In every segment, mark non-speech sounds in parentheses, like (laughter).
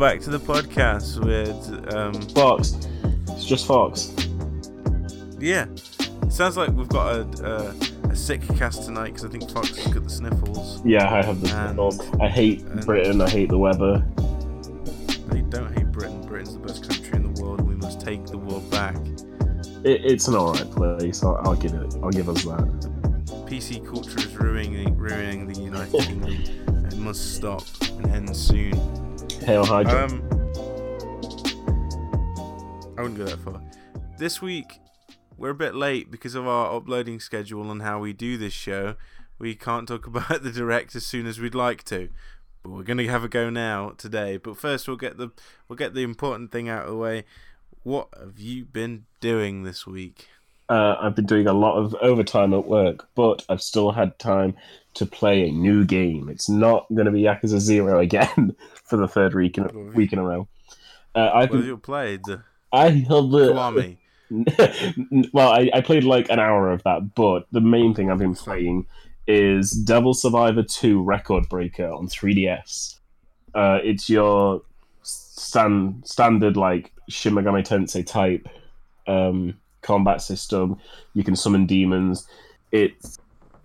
Back to the podcast with um Fox. It's just Fox. yeah. It sounds like we've got a a, a sick cast tonight because I think Fox has got the sniffles. Yeah, I have the And- sniffles. I hate and- Britain. I hate the weather. They don't hate Britain. Britain's the best country in the world. We must take the world back. It, it's an alright place. I'll, I'll give it. I'll give us that. PC culture is ruining ruining the United Kingdom. (laughs) It must stop and end soon. Hail Hydra. Um, I wouldn't go that far. This week, we're a bit late because of our uploading schedule and how we do this show. We can't talk (laughs) about the direct as soon as we'd like to, but we're gonna have a go now today. But first, we'll get the we'll get the important thing out of the way. What have you been doing this week? Uh, I've been doing a lot of overtime at work, but I've still had time to play a new game. It's not going to be Yakuza Zero (laughs) again for the third week in, you- week in a row. Uh, have been, you played? I have the (laughs) well, I, I played like an hour of that, but the main thing I've been playing is Devil Survivor 2 Record Breaker on 3DS. Uh, it's your stand, standard like Shin Megami Tensei type um, combat system. You can summon demons. It's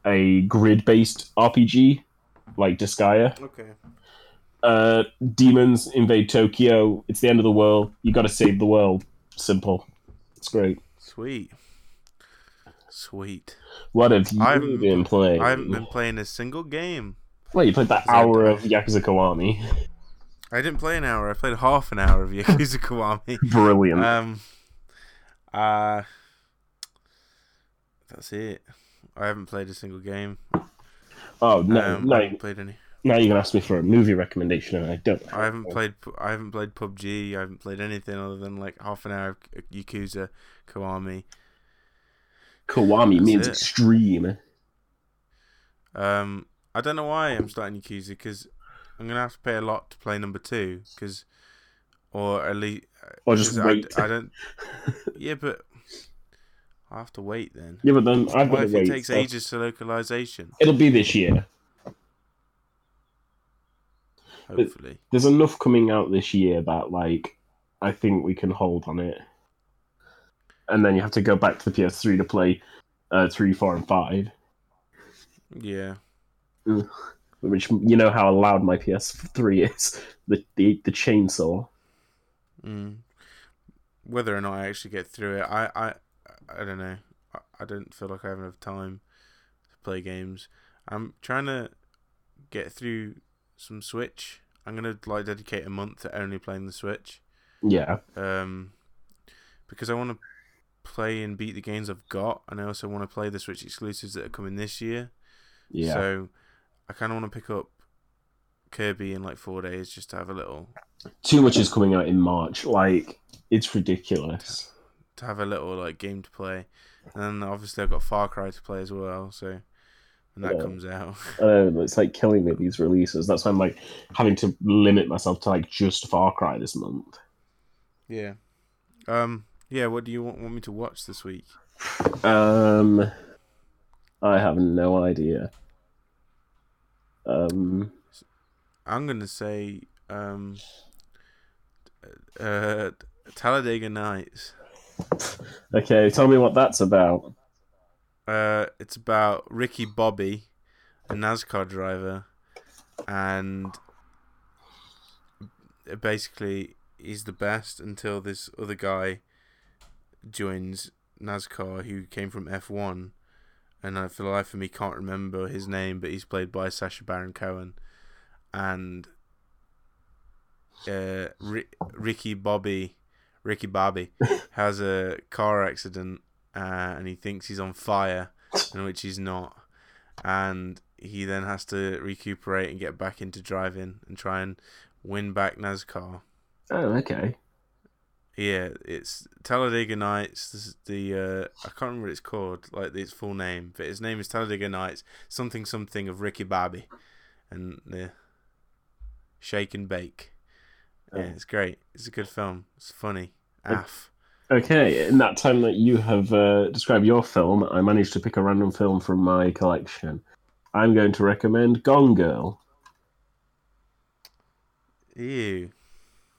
a grid-based RPG like Disgaea. Okay. Uh, demons invade Tokyo. It's the end of the world. You got to save the world. Simple. It's great. Sweet. Sweet. What have you I been playing? I haven't been playing a single game. Well, you played that hour of Yakuza Kiwami. I didn't play an hour. I played half an hour of Yakuza Kiwami. (laughs) Brilliant. Um, uh, that's it. I haven't played a single game. oh no, um, no! I haven't played any. Now you're gonna ask me for a movie recommendation, and I don't. I haven't played. I haven't played PUBG. I haven't played anything other than like half an hour of Yakuza Kiwami. Kiwami That's means it. extreme. Um, I don't know why I'm starting Yakuza because I'm gonna have to pay a lot to play number two. Because, or at least, Or just 'cause I- wait. I, don't. (laughs) Yeah, but I have to wait then. Yeah, but then I've got to wait. it takes so- ages to localization? It'll be this year. Hopefully. There's enough coming out this year that like I think we can hold on it. And then you have to go back to the PS3 to play uh, three, four, and five. Yeah. Which you know how loud my PS3 is. The the, the chainsaw. Mm. Whether or not I actually get through it, I I, I don't know. I, I don't feel like I have enough time to play games. I'm trying to get through some Switch. I'm gonna like dedicate a month to only playing the Switch. Yeah. Um, because I want to play and beat the games I've got, and I also want to play the Switch exclusives that are coming this year. Yeah. So I kind of want to pick up Kirby in like four days just to have a little Too much is coming out in March. Like it's ridiculous. to have a little like game to play. And then obviously I've got Far Cry to play as well, so when that Yeah. comes out. (laughs) Uh, it's like killing me these releases. That's why I'm like having to limit myself to like just Far Cry this month. yeah. Um yeah, what do you want, want me to watch this week? Um, I have no idea. Um, I'm gonna say um uh Talladega Nights. (laughs) okay, tell me what that's about. Uh it's about Ricky Bobby, a NASCAR driver, and basically he's the best until this other guy joins NASCAR who came from F1 and I for the life of me can't remember his name but he's played by Sacha Baron Cohen. And uh, Ri- Ricky Bobby Ricky Bobby (laughs) has a car accident uh, and he thinks he's on fire in which he's not and he then has to recuperate and get back into driving and try and win back NASCAR Oh, okay. yeah, it's Talladega Nights. This is the uh, I can't remember what it's called, like its full name, but his name is Talladega Nights. Something something of Ricky Bobby, and the Shake and Bake. Yeah, Oh. it's great. It's a good film. It's funny. Af. Okay, in that time that you have uh, described your film, I managed to pick a random film from my collection. I'm going to recommend Gone Girl. Ew.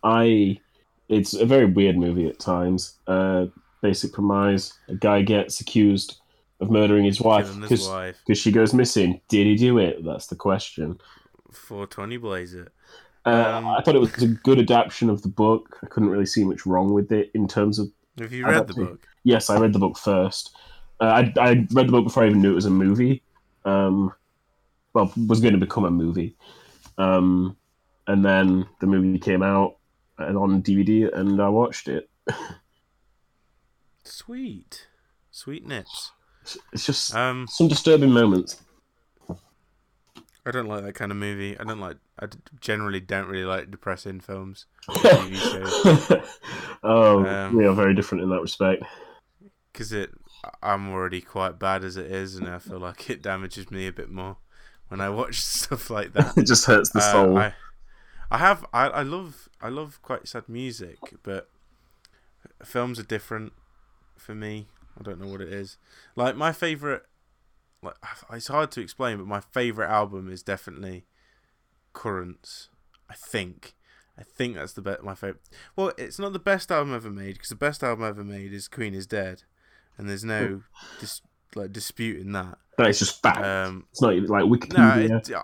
I it's a very weird movie at times. Uh, basic premise: a guy gets accused of murdering his wife because she goes missing. Did he do it? That's the question. 420 blaze it. Uh, Um, I thought it was a good adaptation of the book. I couldn't really see much wrong with it in terms of. Have you read the book? Yes, I read the book first. Uh, I, I read the book before I even knew it was a movie. Um, well, was going to become a movie. Um, and then the movie came out uh, on DVD, and I watched it. Sweet. Sweet nips. It's just Um, some disturbing moments. I don't like that kind of movie. I don't like. I generally don't really like depressing films. TV shows. (laughs) oh, Um, we are very different in that respect. because it I'm already quite bad as it is, and I feel like it damages me a bit more when I watch (laughs) stuff like that. It just hurts the Uh, soul. I, I have I, I love I love quite sad music, but films are different for me. I don't know what it is. Like my favorite, like it's hard to explain, but my favorite album is definitely Currents. I think. I think that's the best. My favorite. Well, it's not the best album ever made because the best album ever made is Queen is Dead, and there's no dis- like disputing that. it's just fact. Um, it's not even like no, Wikipedia. it,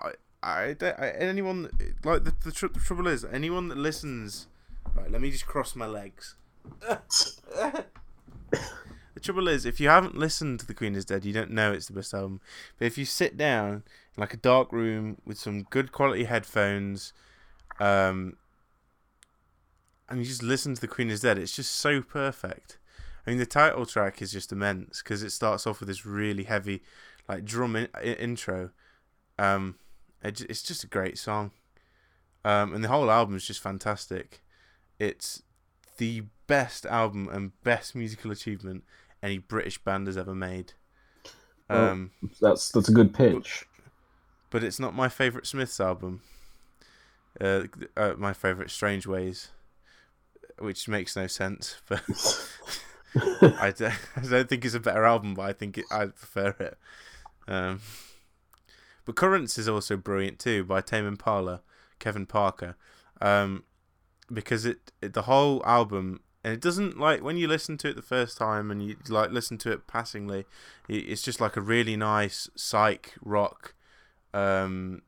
I, I, I, anyone like the, the, tr- the trouble is anyone that listens. Right, let me just cross my legs. (laughs) (laughs) trouble is, if you haven't listened to The Queen is Dead, you don't know it's the best album. But if you sit down in like a dark room with some good quality headphones, um, and you just listen to The Queen is Dead, it's just so perfect. I mean, the title track is just immense because it starts off with this really heavy, like drum in- intro. Um, it, it's just a great song, um, and the whole album is just fantastic. It's the best album and best musical achievement any British band has ever made. Oh. Um, That's that's a good pitch. but it's not my favorite Smiths album. Uh, uh, my favorite Strangeways, which makes no sense, (laughs) but I don't, (laughs) I don't think it's a better album, but I think it, I prefer it. Um, but Currents is also brilliant too by Tame Impala, Kevin Parker, um, because it, it the whole album and it doesn't like when you listen to it the first time and you like listen to it passingly, it's just like a really nice psych rock, um,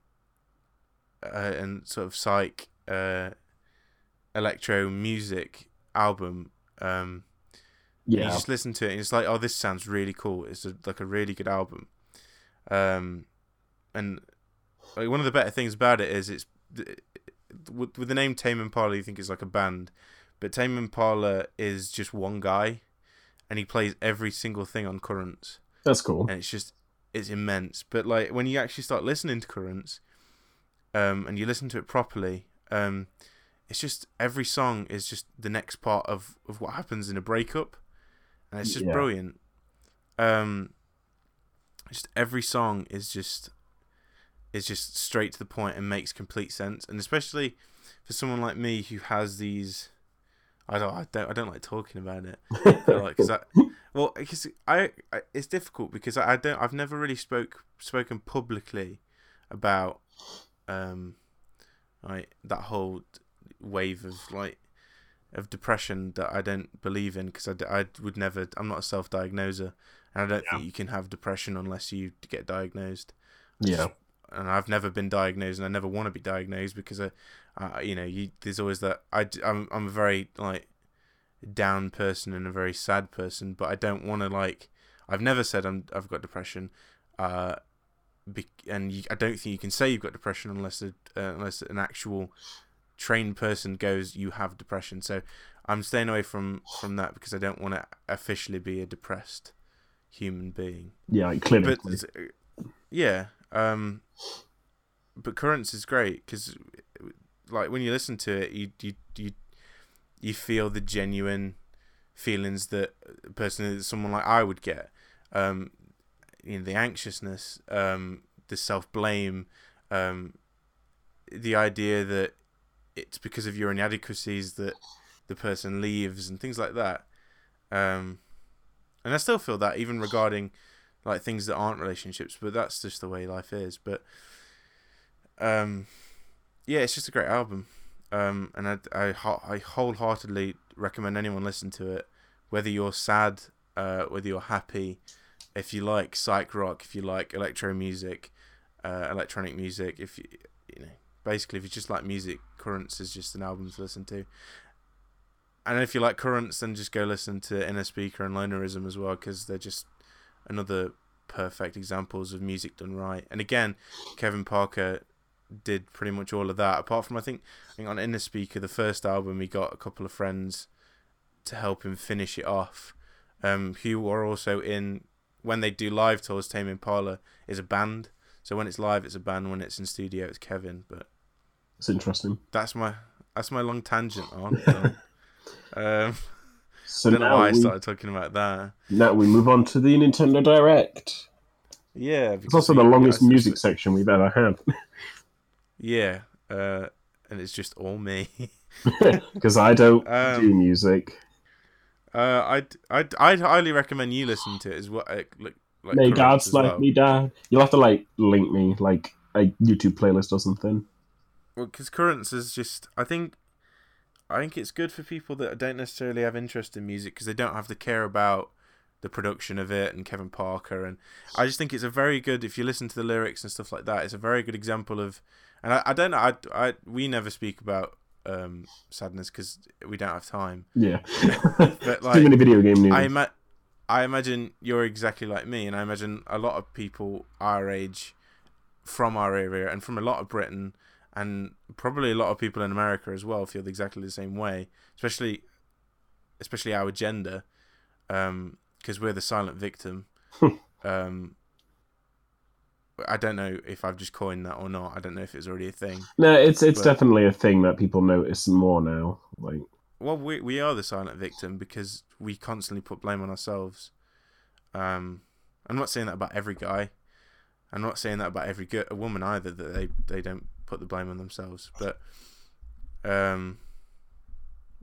uh, and sort of psych uh, electro music album. Um, Yeah, you just listen to it and it's like, oh, this sounds really cool. It's a, like a really good album. Um, and like one of the better things about it is it's with, with the name Tame Impala, you think it's like a band, but Tame Impala is just one guy, and he plays every single thing on Currents, that's cool. and it's just it's immense. But like when you actually start listening to Currents, um, and you listen to it properly, um, it's just every song is just the next part of of what happens in a breakup, and it's just Yeah. brilliant. Um, just every song is just is just straight to the point and makes complete sense, and especially for someone like me who has these. I don't, I don't, I don't like talking about it. (laughs) Like, cause I, well, because I, I, it's difficult because I, I don't, I've never really spoke spoken publicly about, um, like that whole wave of like of depression that I don't believe in because I, d- I would never, I'm not a self-diagnoser, and I don't Yeah. think you can have depression unless you get diagnosed yeah, and I've never been diagnosed, and I never want to be diagnosed because, I, uh, you know, you there's always that I I'm I'm a very like down person and a very sad person, but I don't want to like I've never said I'm I've got depression, uh, be, and you, I don't think you can say you've got depression unless a, uh, unless an actual trained person goes you have depression. So I'm staying away from from that because I don't want to officially be a depressed human being yeah. Like but clinically, it's- yeah um but currents is great because like when you listen to it you you you you feel the genuine feelings that personally someone like I would get um you know the anxiousness um the self-blame um the idea that it's because of your inadequacies that the person leaves and things like that um and I still feel that even regarding like things that aren't relationships, but that's just the way life is. But um, yeah, it's just a great album. Um, and I, I, I wholeheartedly recommend anyone listen to it, whether you're sad, uh, whether you're happy, if you like psych rock, if you like electro music, uh, electronic music, if you, you know, basically if you just like music, Currents is just an album to listen to. And if you like Currents, then just go listen to Innerspeaker and Lonerism as well, because they're just another perfect examples of music done right. And again, Kevin Parker did pretty much all of that. Apart from I think I think on Innerspeaker, the first album, he got a couple of friends to help him finish it off. Um, who are also in when they do live tours. Tame Impala is a band, so when it's live, it's a band. When it's in studio, it's Kevin. But It's interesting. that's my that's my long tangent on. (laughs) so, um, So I don't know now why I started talking about that. now we move on to the Nintendo Direct. Yeah, It's also the longest music section we've ever had. (laughs) Yeah, uh, and it's just all me. (laughs) (laughs) Because I don't Um, do music. Uh, I'd, I'd, I'd highly recommend you listen to it as well. Like, like May God slap well. me down. You'll have to like link me like a YouTube playlist or something. Well, because Currents is just, I think, I think it's good for people that don't necessarily have interest in music because they don't have to care about the production of it and Kevin Parker. And I just think it's a very good, if you listen to the lyrics and stuff like that, it's a very good example of. And I, I don't know, I, I, we never speak about um, sadness because we don't have time. Yeah. (laughs) But Too many video game news. I ima- I imagine you're exactly like me, and I imagine a lot of people our age, from our area, and from a lot of Britain, and probably a lot of people in America as well, feel exactly the same way. Especially, especially our gender, because we're the silent victim. (laughs) um, I don't know if I've just coined that or not. I don't know if it's already a thing. no, it's it's but- definitely a thing that people notice more now. Like Well, we we are the silent victim because we constantly put blame on ourselves. Um, I'm not saying that about every guy. I'm not saying that about every good, a woman either. That they they don't put the blame on themselves. But um,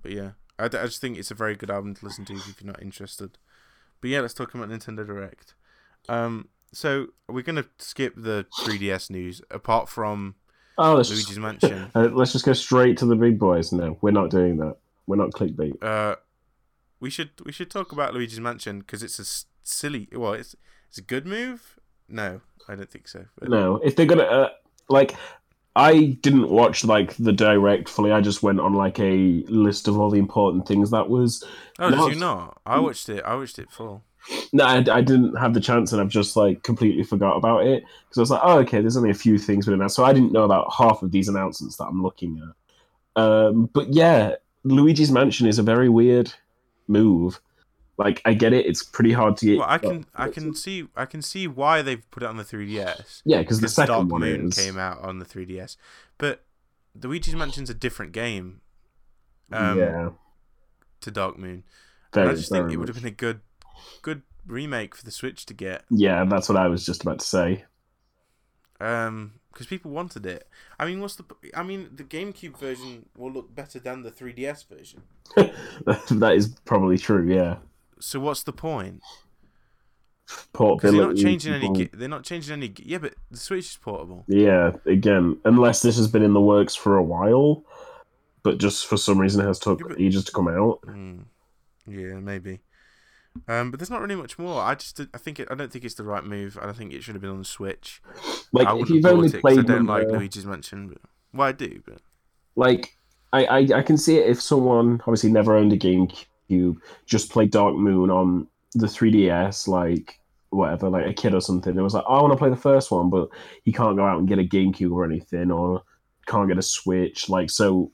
but yeah, I, I just think it's a very good album to listen to if you're not interested. But yeah, let's talk about Nintendo Direct. Um, so we're gonna skip the 3DS news apart from oh, let's Luigi's just, Mansion. (laughs) uh, let's just go straight to the big boys. No, we're not doing that. We're not clickbait. Uh, we should we should talk about Luigi's Mansion because it's a s- silly. Well, it's it's a good move. No, I don't think so. But No, if they're gonna uh, like, I didn't watch like the direct fully. I just went on like a list of all the important things that was. Oh, did you not? I watched it. I watched it full. No, I, I didn't have the chance, and I've just like completely forgot about it because I was like, oh, okay, there's only a few things within that, so I didn't know about half of these announcements that I'm looking at. Um, but yeah, Luigi's Mansion is a very weird move. Like, I get it; it's pretty hard to get. Well, I can I can see I can see why they've put it on the 3DS. Yeah, because the second Dark one Moon is. came out on the 3DS, but Luigi's Mansion's a different game. Um, yeah, To Dark Moon, very, I just think it would have been a good good remake for the Switch to get. Yeah, that's what I was just about to say. Um, because people wanted it. I mean, what's the? I mean, the GameCube version will look better than the 3DS version. (laughs) that is probably true. Yeah, So what's the point? Portability. they're not changing any. ga- They're not changing any. Yeah, but the Switch is portable. Yeah, again, unless this has been in the works for a while, but just for some reason it has took Yeah, but- ages to come out. Hmm. Yeah, maybe. Um, but there's not really much more. I just, I think, it, I don't think it's the right move. I don't think it should have been on the Switch. Like I if you've only bought it 'cause played I don't like uh, Luigi's Mansion. But, well, I do, but like I, I I can see it if someone obviously never owned a GameCube, just played Dark Moon on the 3DS, like whatever, like a kid or something. It was like, oh, I want to play the first one, but he can't go out and get a GameCube or anything, or can't get a Switch. Like so,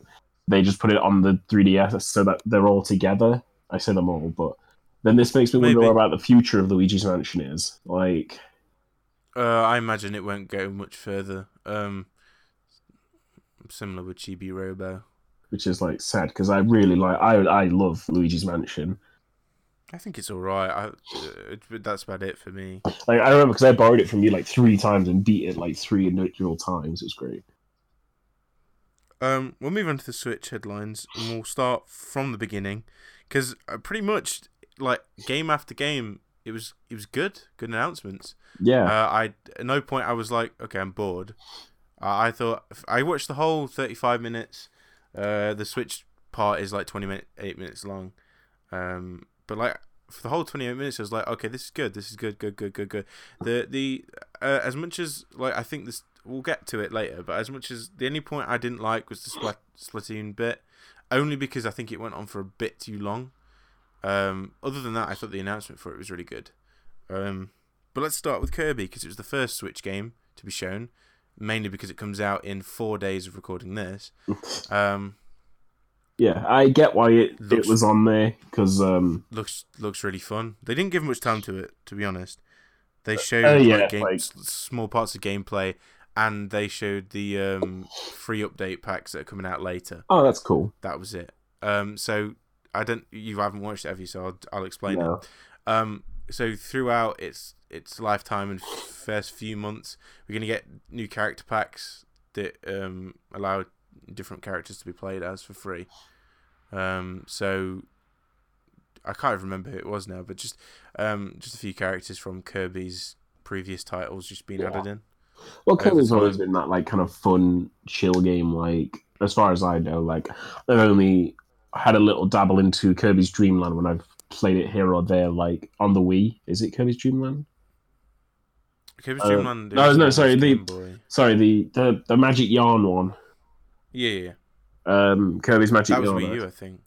they just put it on the 3DS so that they're all together. I say them all, but then this makes me wonder Maybe. about the future of Luigi's Mansion is. Like, uh, I imagine it won't go much further. Um, similar with Chibi Robo. which is like sad because I really like I I love Luigi's Mansion. I think it's all right. I, uh, that's about it for me. Like I remember because I borrowed it from you like three times and beat it like three individual times. It was great. Um, we'll move on to the Switch headlines, and we'll start from the beginning, because uh, pretty much like game after game, it was it was good, good announcements. Yeah, Uh, I at no point I was like, okay, I'm bored. Uh, I thought I watched the whole 35 minutes. Uh, the Switch part is like 28 minutes long. Um, but like for the whole 28 minutes, I was like, okay, this is good. This is good, good, good, good, good. The the uh, as much as like I think this we'll get to it later, but as much as the only point I didn't like was the Splat- Splatoon bit, only because I think it went on for a bit too long. Um, other than that, I thought the announcement for it was really good. Um, but let's start with Kirby because it was the first Switch game to be shown, mainly because it comes out in four days of recording this. (laughs) Um, Yeah, I get why it, Looks- it was on there because um, looks looks really fun. They didn't give much time to it, to be honest. They showed uh, yeah, like, game, like- small parts of gameplay, and they showed the um, free update packs that are coming out later. oh, that's cool. That was it. Um, so I don't. You haven't watched it, have you? So I'll, I'll explain No. it. Um, so throughout its its lifetime and first few months, we're gonna get new character packs that um, allow different characters to be played as for free. Um, so I can't even remember who it was now, but just um, just a few characters from Kirby's previous titles just being Yeah. added in. Well, Kirby's always been that like kind of fun, chill game. Like as far as I know, like I've only had a little dabble into Kirby's Dream Land when I've played it here or there, like on the Wii. Is it Kirby's Dream Land? Kirby's Uh, Dream Land. no, no, sorry, the- Sorry, the the, the Magic Yarn one. Yeah, yeah, yeah. Um, Kirby's Magic That was Yarn. Wii U, I think.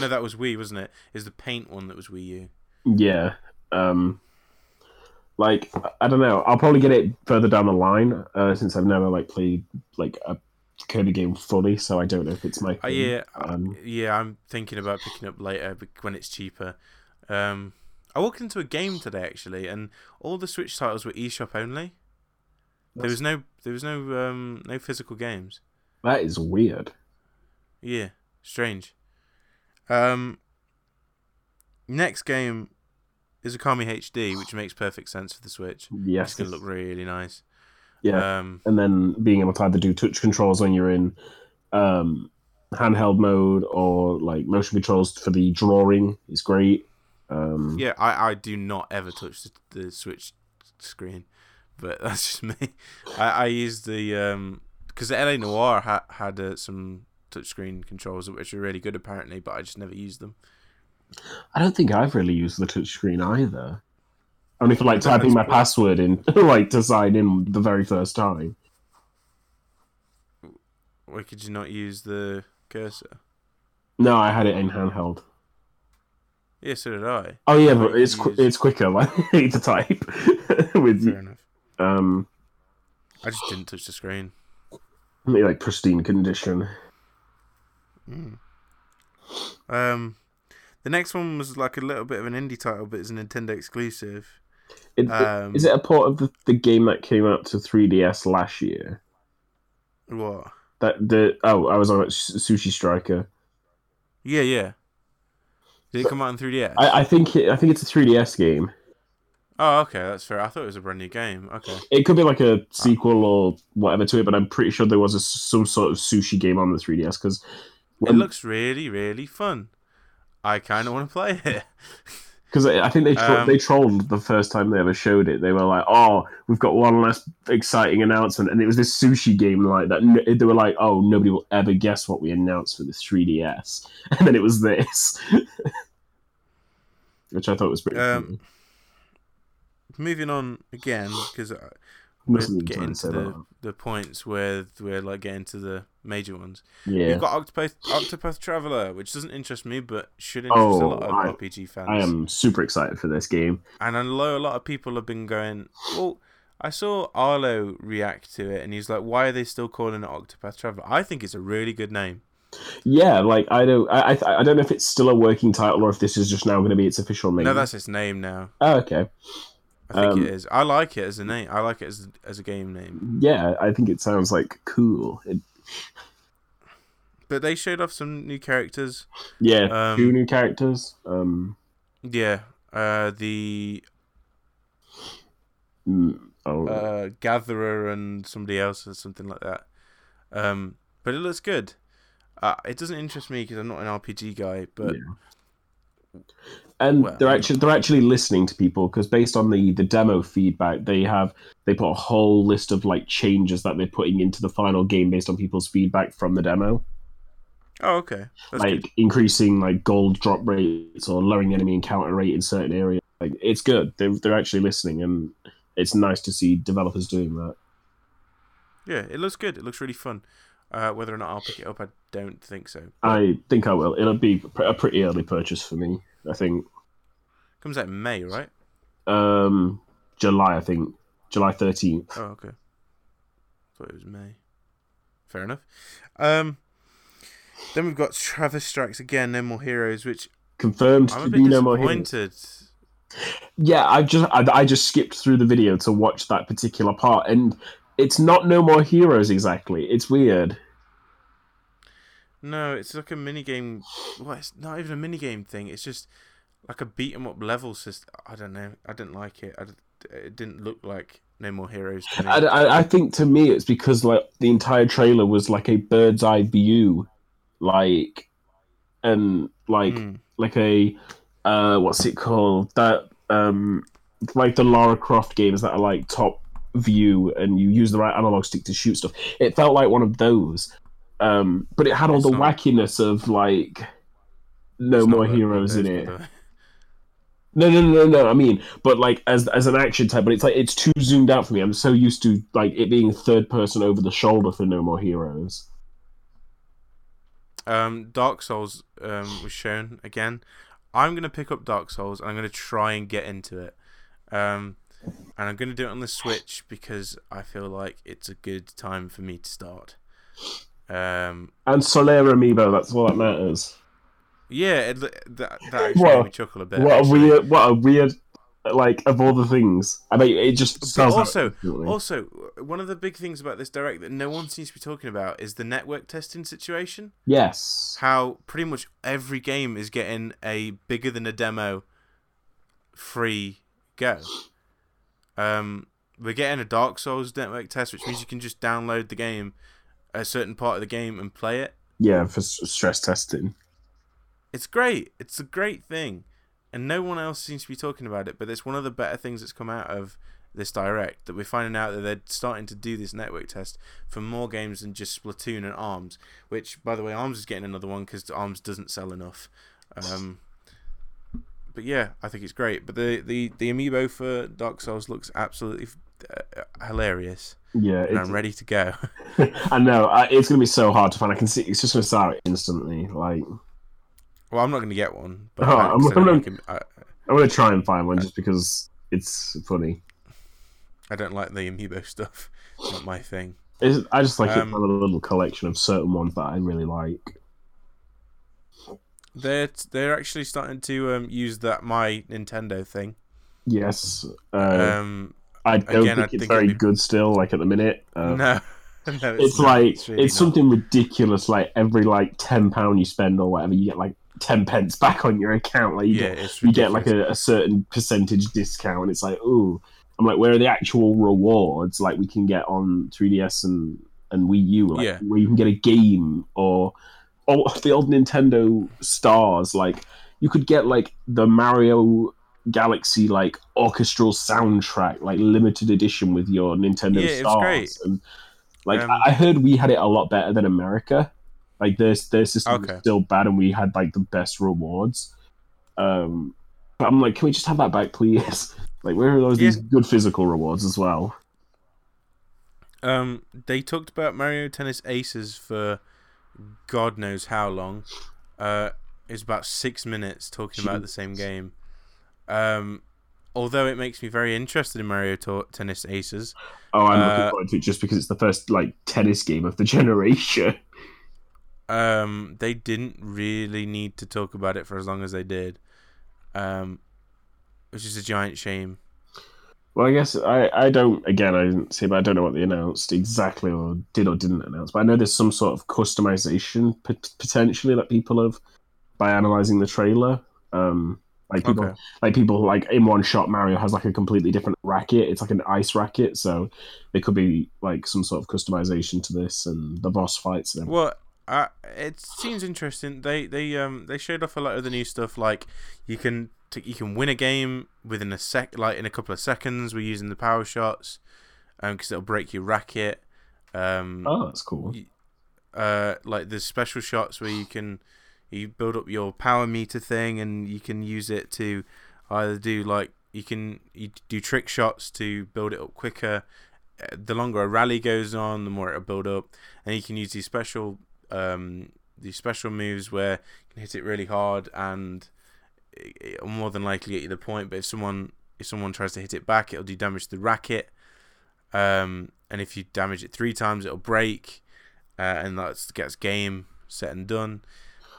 No, that was Wii, wasn't it? Is the paint one that was Wii U? Yeah. Um, like I- I don't know. I'll probably get it further down the line uh, since I've never like played like a Kirby game fully, so I don't know if it's my. Thing. yeah, uh, Um, yeah. I'm thinking about picking up later when it's cheaper. Um, I walked into a game today actually, and all the Switch titles were eShop only. There was no, there was no, um, no physical games. that is weird. Yeah, strange. Um, next game is Okami HD, which makes perfect sense for the Switch. Yes. It's gonna look really nice. Yeah. Um, and then being able to either do touch controls when you're in um, handheld mode or like motion controls for the drawing is great. Um, Yeah, I, I do not ever touch the, the Switch screen, but (laughs) that's just me. I, I use the um because the LA Noire ha- had uh, some touchscreen controls which are really good apparently, but I just never used them. I don't think I've really used the touchscreen either. Only for like typing my password in, (laughs) like to sign in the very first time. Why could you not use the cursor? No, I had it in handheld. Yeah, so did I. Oh yeah, I but it's qu- it's quicker (laughs) like (laughs) to type with Fair enough. um I just didn't touch the screen. like pristine condition. Mm. Um, the next one was like a little bit of an indie title, but it's a Nintendo exclusive. It, Um, is it a port of the, the game that came out to 3DS last year? What? That the oh, I was on it, Sushi Striker. Yeah, yeah. Did it come out on 3DS? I, I think it, I think it's a 3DS game. Oh, okay, that's fair. I thought it was a brand new game. Okay. It could be like a sequel or whatever to it, but I'm pretty sure there was a, some sort of sushi game on the 3DS because It looks really, really fun. I kind of want to play it. (laughs) because I I think they tro- Um, they trolled the first time they ever showed it. They were like, "Oh, we've got one last exciting announcement," and it was this sushi game like that. They were like, "Oh, nobody will ever guess what we announced for the 3DS," (laughs) and then it was this, (laughs) which I thought was pretty. Um, funny. Moving on again, because we're have been trying getting to to the, the points where we're like getting to the major ones. Yeah, You've got Octopath, Octopath Traveler, which doesn't interest me, but should interest a Oh, lot of I- RPG fans. I am super excited for this game. And I know a lot of people have been going, well, I saw Arlo react to it, and he's like, why are they still calling it Octopath Traveler? I think it's a really good name. Yeah, like I don't, I, I, I don't know if it's still a working title or if this is just now going to be its official name. No, that's its name now. oh, okay. I think Um, it is. I like it as a name. I like it as as a game name. Yeah, I think it sounds like cool. It, But they showed off some new characters. yeah, Um, two new characters. Um, Yeah, uh, the mm, oh, uh, Gatherer and somebody else or something like that. Um, but it looks good. Uh, it doesn't interest me because I'm not an RPG guy, but Yeah. And well, they're actually they're actually listening to people because based on the the demo feedback, they have they put a whole list of like changes that they're putting into the final game based on people's feedback from the demo. Oh, okay. That's like good. increasing like gold drop rates or lowering enemy encounter rate in certain areas. Like it's good. They're they're actually listening, and it's nice to see developers doing that. Yeah, it looks good. It looks really fun. Uh, whether or not I'll pick it up, I don't think so. I think I will. It'll be a pretty early purchase for me. I think Comes out in May, right? um July. I think July thirteenth. Oh, okay. Thought it was May. Fair enough. Um, then we've got Travis Strikes Again, No More Heroes, which Confirmed I'm a to bit be no more heroes. Yeah, I just I, I just skipped through the video to watch that particular part, and it's not no more heroes exactly. It's weird. No, it's like a mini game. Well, it's not even a mini game thing. It's just like a beat 'em up level system. I don't know. I didn't like it. I, it didn't look like No More Heroes to me. I, I, I think to me it's because like the entire trailer was like a bird's eye view, like, and like Hmm. like a uh what's it called that um like the Lara Croft games that are like top view and you use the right analog stick to shoot stuff. It felt like one of those, um, but it had all It's the not- wackiness of like no more heroes in it. No, no, no, no, no. I mean, but like as as an action type, but it's like it's too zoomed out for me. I'm so used to like it being third person over the shoulder for No More Heroes. Um, Dark Souls um, was shown again. I'm gonna pick up Dark Souls. and I'm gonna try and get into it. Um, and I'm gonna do it on the Switch because I feel like it's a good time for me to start. Um, And Solaire Amiibo, that's all that matters. yeah, it, that that actually What- made me chuckle a bit. what a weird, what a weird, like of all the things. I mean, it just But also, also, one of the big things about this direct that no one seems to be talking about is the network testing situation. yes, How pretty much every game is getting a bigger than a demo free go. Um, we're getting a Dark Souls network test, which means you can just download the game, a certain part of the game, and play it. yeah, for stress testing. It's great. It's a great thing, and no one else seems to be talking about it. But it's one of the better things that's come out of this direct that we're finding out that they're starting to do this network test for more games than just Splatoon and Arms. Which, by the way, Arms is getting another one because Arms doesn't sell enough. Um, but yeah, I think it's great. But the the the amiibo for Dark Souls looks absolutely uh, hilarious, Yeah, and I'm ready to go. (laughs) I know I, it's gonna be so hard to find. I can see it's just gonna sell out instantly. Like well, I'm not going to get one, but Oh, I, I'm- I'm- like I, I'm gonna try and find one just because it's funny. I don't like the amiibo stuff. It's not my thing. It's, I just like Um, it for a little collection of certain ones that I really like. They're they're actually starting to um, use that my Nintendo thing. Yes, uh, Um, I don't again, I think it's think very be- good still. Like at the minute, uh, no, (laughs) no, it's, it's like It's it's, really not. something ridiculous. Like every like ten pound you spend or whatever, you get like ten pence (laughs) back on your account. Like you Yeah, get you get like a, a certain percentage discount, and it's like, ooh, I'm like, where are the actual rewards like we can get on 3ds and and Wii U, like, Yeah. where you can get a game or or the old Nintendo stars, like you could get like the Mario Galaxy like orchestral soundtrack, like limited edition with your Nintendo Yeah, stars. great. And like Um, I I heard we had it a lot better than America. Like their their system Okay. was still bad, and we had like the best rewards. Um, but I'm like, can we just have that back, please? (laughs) like, where are those Yeah. these good physical rewards as well? Um, they talked about Mario Tennis Aces for God knows how long. Uh, it was about six minutes talking about the same game. Um, although it makes me very interested in Mario to- Tennis Aces. Oh, I'm Uh, looking forward to it just because it's the first like tennis game of the (laughs) generation. Um, they didn't really need to talk about it for as long as they did. Um, which is a giant shame. Well, I guess I, I don't again I didn't see, but I don't know what they announced exactly or did or didn't announce. But I know there's some sort of customization pot- potentially that people have by analyzing the trailer. Um, like people Okay. like people like in one shot Mario has like a completely different racket. It's like an ice racket, so there could be like some sort of customization to this and the boss fights and everything. Well, uh, it seems interesting. They they um they showed off a lot of the new stuff. Like you can t- you can win a game within a sec, like in a couple of seconds. We're using the power shots, um, because it'll break your racket. Um, Oh, that's cool. uh, like there's special shots where you can you build up your power meter thing, and you can use it to either do like you can you do trick shots to build it up quicker. Uh, The longer a rally goes on, the more it'll build up, and you can use these special um, these special moves where you can hit it really hard and it'll more than likely get you the point. But if someone if someone tries to hit it back, it'll do damage to the racket. Um, and if you damage it three times, it'll break, uh, and that gets game set and done.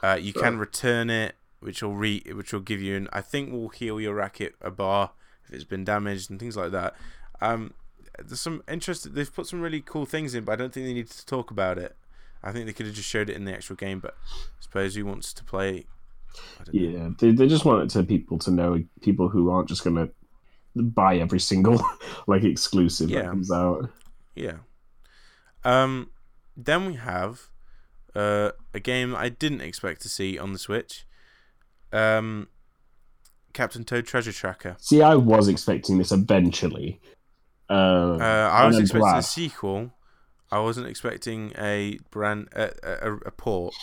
Uh, you can return it, which will re which will give you an I think will heal your racket a bar if it's been damaged and things like that. Um, there's some interesting. They've put some really cool things in, but I don't think they need to talk about it. I think they could have just showed it in the actual game, but I suppose who wants to play? Know. Yeah, they, they just want it to people to know people who aren't just gonna buy every single (laughs) like exclusive Yeah. that comes out. Yeah. Um, then we have uh, a game I didn't expect to see on the Switch. Um, Captain Toad Treasure Tracker. See, I was expecting this eventually. Uh, Uh, I was expecting a sequel. I wasn't expecting a brand a, a, a port.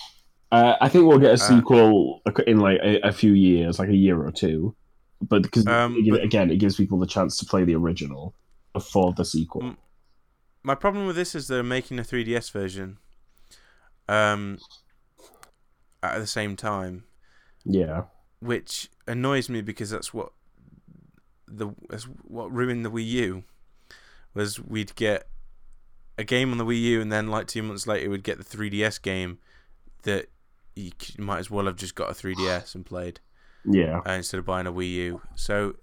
Uh, I think we'll get a uh, sequel in like a, a few years, like a year or two. But because Um, but- again, it gives people the chance to play the original before the sequel. My problem with this is they're making a 3DS version. Um, at the same time, Yeah, which annoys me because that's what the that's what ruined the Wii U was we'd get a game on the Wii U and then like two months later we'd get the 3DS game that you might as well have just got a 3DS and played yeah. uh, instead of buying a Wii U. So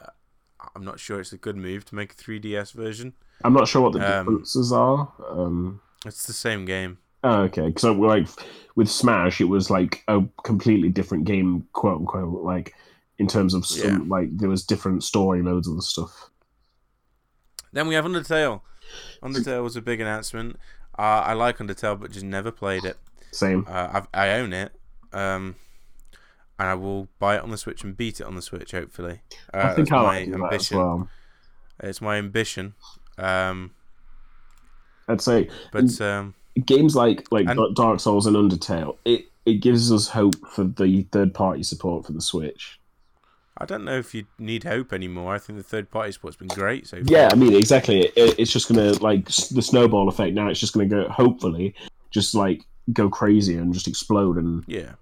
uh, I'm not sure it's a good move to make a 3DS version. I'm not sure what the Um, differences are. Um, It's the same game. Oh, okay. So like with Smash, it was like a completely different game, quote unquote. Like in terms of some, like there was different story modes and stuff. Then we have Undertale. Undertale was a big announcement. Uh, I like Undertale, but just never played it. Same. Uh, I've, I own it, um, and I will buy it on the Switch and beat it on the Switch. Hopefully, uh, I think I my like that as ambition. well. It's my ambition. Um, I'd say but um, games like like And- Dark Souls and Undertale, it it gives us hope for the third party support for the Switch. I don't know if you need hope anymore. I think the third party support's been great so far. Yeah, I mean exactly. It, it's just gonna like the snowball effect. Now it's just gonna go. Hopefully, just like go crazy and just explode and yeah.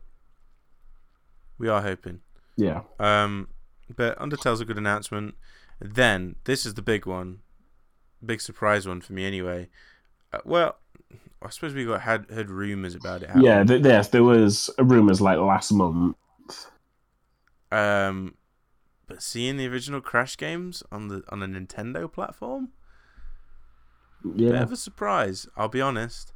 We are hoping. yeah. Um, but Undertale's a good announcement. Then this is the big one, big surprise one for me anyway. Uh, well, I suppose we got had heard rumors about it. Yeah, th- yes, there was rumors like last month. Um, but seeing the original Crash games on the on a Nintendo platform, bit Yeah, of a surprise. I'll be honest.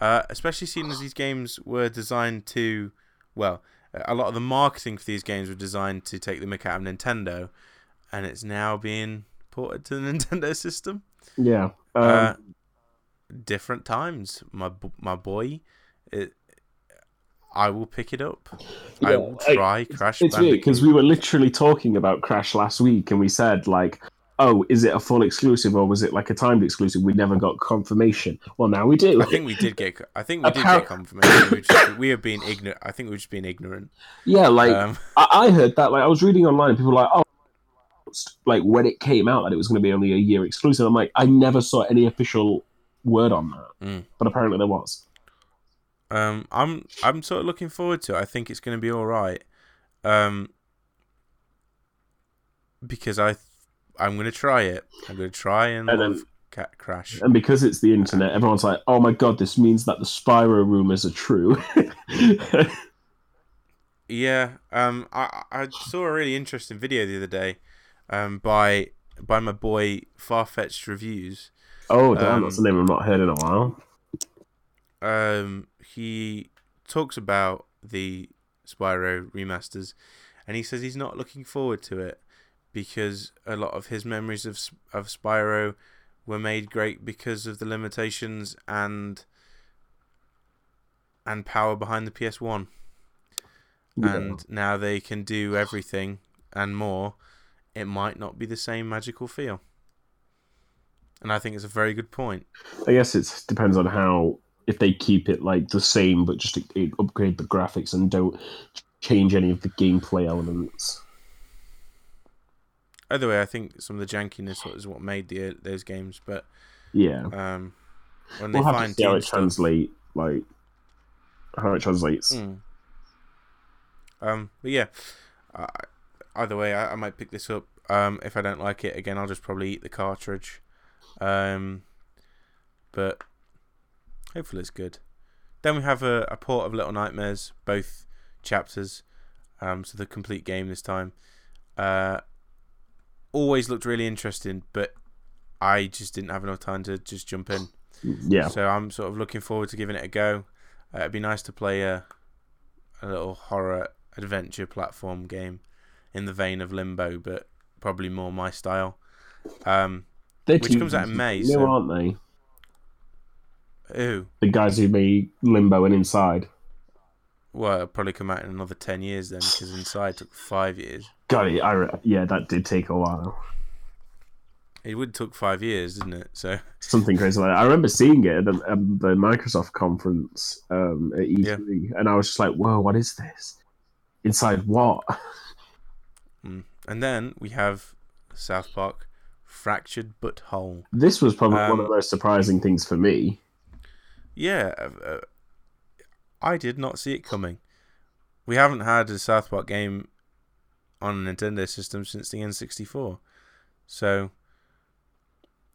Uh, especially seeing as these games were designed to, well, a lot of the marketing for these games were designed to take the mick out of Nintendo, and it's now being ported to the (laughs) Nintendo system. yeah. Um, Uh, different times, my my boy. It, I will pick it up. I Yeah, will I- try Crash it's weird because we were literally talking about Crash last week, and we said like, "Oh, is it a full exclusive or was it like a timed exclusive?" We never got confirmation. Well, now we do. I think we did get. I think we did get confirmation. We, just, we have been ignorant. I think we've just been ignorant. yeah, like Um, I-, I heard that. Like I was reading online, people were like, "Oh." Like when it came out that it was going to be only a year exclusive, I'm like, I never saw any official word on that, Mm. but apparently there was. Um, I'm I'm sort of looking forward to it. I think it's going to be all right. Um, because I th- I'm going to try it. I'm going to try and, And then- Cat Crash. And because it's the internet, everyone's like, "Oh my god, this means that the Spyro rumors are true." (laughs) Yeah. Um, I I saw a really interesting video the other day, um, by by my boy Farfetched Reviews. oh damn, Um, that's a name I've not heard in a while. um, he talks about the Spyro remasters, and he says he's not looking forward to it because a lot of his memories of of Spyro were made great because of the limitations and and power behind the PS One, Yeah. and now they can do everything and more. It might not be the same magical feel. and I think it's a very good point. I guess it depends on how if they keep it like the same, but just upgrade the graphics and don't change any of the gameplay elements. Either way, I think some of the jankiness is what made the those games. But yeah, um, when we'll they have find to see how it stuff, translate, like how it translates. Mm. Um, but yeah, uh, either way, I, I, might pick this up. Um, if I don't like it again, I'll just probably eat the cartridge. Um, but hopefully it's good. Then we have a, a port of Little Nightmares, both chapters, um, so the complete game this time. Uh, always looked really interesting, but I just didn't have enough time to just jump in. Yeah. So I'm sort of looking forward to giving it a go. Uh, it'd be nice to play a a little horror adventure platform game in the vein of Limbo, but probably more my style. Um, They're which comes out in May. So... aren't they? Who? The guys who made Limbo and Inside. Well, it'll probably come out in another ten years then, because Inside took five years. Got it. I, yeah, that did take a while. It would took five years, didn't it? So something crazy like that. I remember seeing it at the, at the Microsoft conference um, at E3, yeah. and I was just like, "Whoa, what is this? Inside what?" Mm. And then we have South Park Fractured But Whole. This was probably um, one of the most surprising things for me. Yeah, uh, uh, I did not see it coming. We haven't had a South Park game on a Nintendo system since the N64. So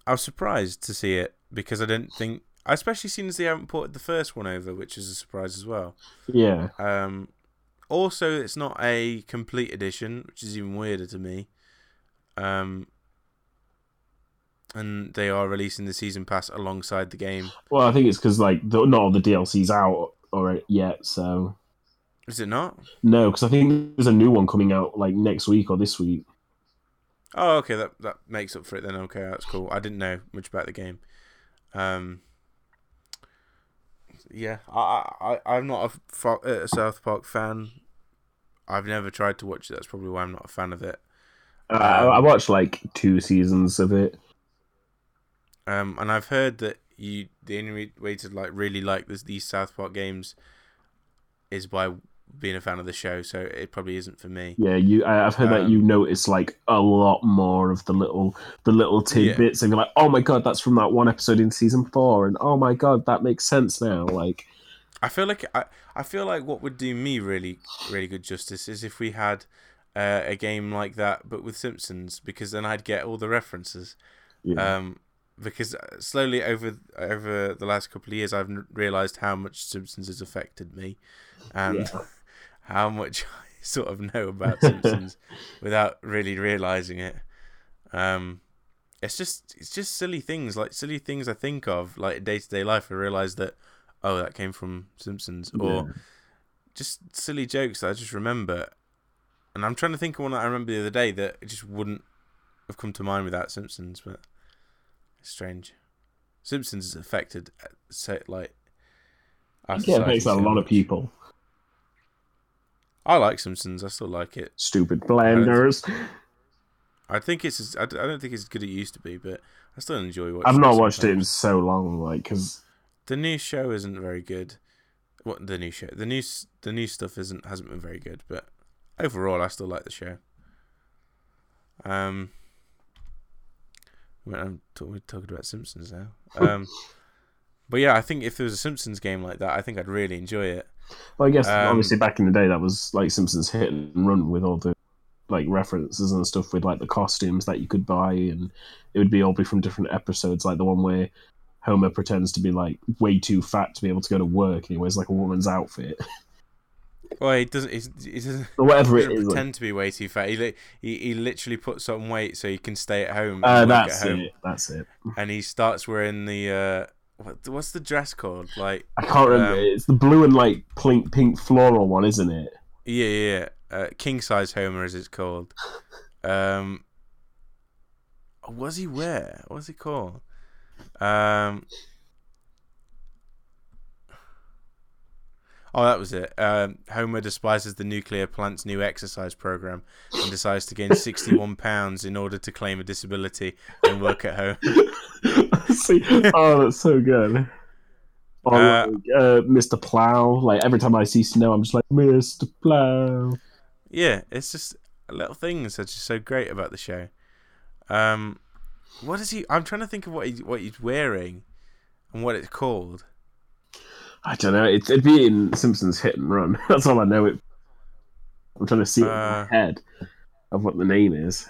I was surprised to see it because I didn't think, especially since they haven't ported the first one over, which is a surprise as well. Yeah. Um, also, it's not a complete edition, which is even weirder to me. Um, and they are releasing the season pass alongside the game. Well, I think it's because like the, not all the DLC's out or yet, so. Is it not? No, because I think there's a new one coming out like next week or this week. Oh, okay, that that makes up for it then. Okay, that's cool. I didn't know much about the game. Um, yeah, I I I'm not a, a South Park fan. I've never tried to watch it. That's probably why I'm not a fan of it. Uh, um, I watched like two seasons of it. Um, and I've heard that you the only way to like really like this these South Park games is by being a fan of the show, so it probably isn't for me. Yeah, you. I've heard um, that you um, notice like a lot more of the little the little tidbits, yeah. and you're like, oh my god, that's from that one episode in season four, and oh my god, that makes sense now. Like, I feel like I I feel like what would do me really really good justice is if we had uh, a game like that, but with Simpsons, because then I'd get all the references. Yeah. Um, because uh, slowly over over the last couple of years, I've realized how much Simpsons has affected me, and yeah. (laughs) how much (laughs) I sort of know about Simpsons (laughs) without really realizing it. Um, it's just it's just silly things like silly things I think of like day to day life. I realize that oh that came from Simpsons or yeah. just silly jokes that I just remember. And I'm trying to think of one that I remember the other day that it just wouldn't have come to mind without Simpsons, but strange. Simpsons has affected uh, so like. Yeah, it affects a lot of people. I like Simpsons. I still like it. Stupid blenders. I think it's. As, I don't think it's as good as it used to be, but I still enjoy watching. I've not watched it in so long, like because the new show isn't very good. What the new show? The new the new stuff isn't hasn't been very good, but overall, I still like the show. Um, I'm talking, we're talking about Simpsons now. Um, (laughs) but yeah, I think if there was a Simpsons game like that, I think I'd really enjoy it. Well, I guess um, obviously back in the day, that was like Simpsons hit and run with all the like references and stuff with like the costumes that you could buy, and it would be all be from different episodes, like the one where Homer pretends to be like way too fat to be able to go to work, and he wears like a woman's outfit. (laughs) Well, he doesn't. He doesn't. Or whatever he doesn't it is. Pretend like. to be way too fat. He, he he literally puts on weight so he can stay at home. Uh, that's home. it. That's it. And he starts wearing the uh, what, what's the dress called? Like I can't remember. Um, it's the blue and like pink pink floral one, isn't it? Yeah, yeah. Uh, King size Homer, as it's called. Um, what does he wear? What's he called? Um, Oh, that was it. Um, Homer despises the nuclear plant's new exercise program and decides to gain (laughs) 61 pounds in order to claim a disability and work at home. (laughs) See, oh, that's so good. Or Uh, like, uh, Mr. Plow. Like every time I see snow, I'm just like Mr. Plow. Yeah, it's just little things that's just so great about the show. Um, what is he? I'm trying to think of what he what he's wearing and what it's called. I don't know. It's, it'd be in Simpsons Hit and Run. (laughs) That's all I know. It. I'm trying to see it in Uh, my head of what the name is.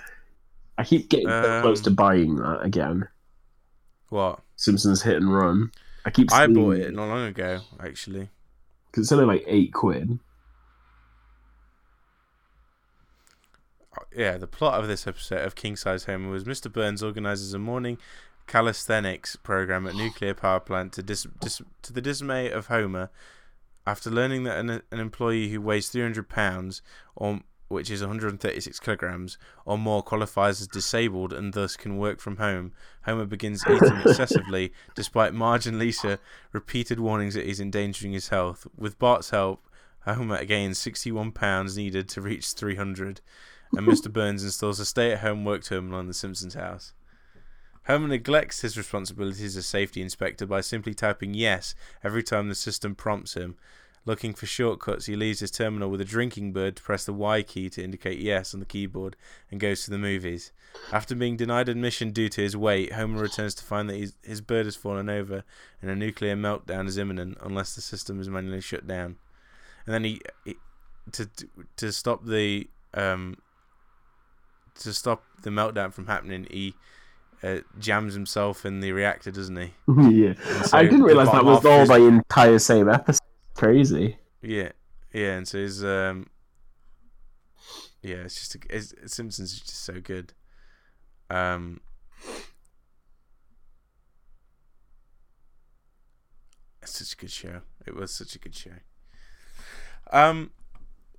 I keep getting so close Um, to buying that again. What? Simpsons Hit and Run. I keep. I bought it not long ago, actually. Because it's only like eight quid. Uh, Yeah, the plot of this episode of King Size Homer was Mr. Burns organizes a morning calisthenics program at nuclear power plant to dis- dis- to the dismay of Homer. After learning that an, an employee who weighs 300 pounds, or which is 136 kilograms, or more qualifies as disabled and thus can work from home, Homer begins eating (laughs) excessively, despite Marge and Lisa repeated warnings that he's endangering his health. With Bart's help, Homer gains 61 pounds needed to reach 300 and Mr. (laughs) Burns installs a stay at home work terminal in the Simpsons house. Homer neglects his responsibilities as safety inspector by simply typing yes every time the system prompts him. Looking for shortcuts, he leaves his terminal with a drinking bird to press the Y key to indicate yes on the keyboard and goes to the movies. After being denied admission due to his weight, Homer returns to find that his, bird has fallen over and a nuclear meltdown is imminent unless the system is manually shut down. And then he, he to to stop the um, to stop the meltdown from happening, he uh, jams himself in the reactor, doesn't he? (laughs) yeah. So I didn't realize that was all is- the entire same episode. Crazy. Yeah, yeah, and so his um, yeah, it's just a, it's, Simpsons is just so good. Um, it's such a good show. It was such a good show. Um,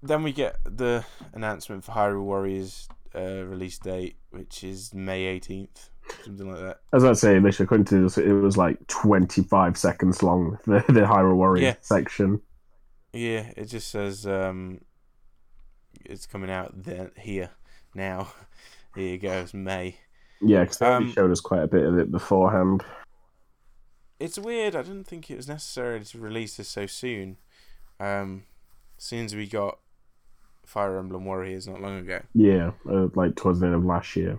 then we get the announcement for Hyrule Warriors uh, release date, which is May eighteenth, something like that. As I say, initially, according to this, it was like 25 seconds long, (laughs) the, the Hyrule Warriors Yeah. section. Yeah, it just says um, it's coming out then here now. (laughs) Here you go, it's May. Yeah, because they Um, showed us quite a bit of it beforehand. It's weird. I didn't think it was necessary to release this so soon. Um, soon as we got Fire Emblem Warriors not long ago. Yeah, uh, like towards the end of last year.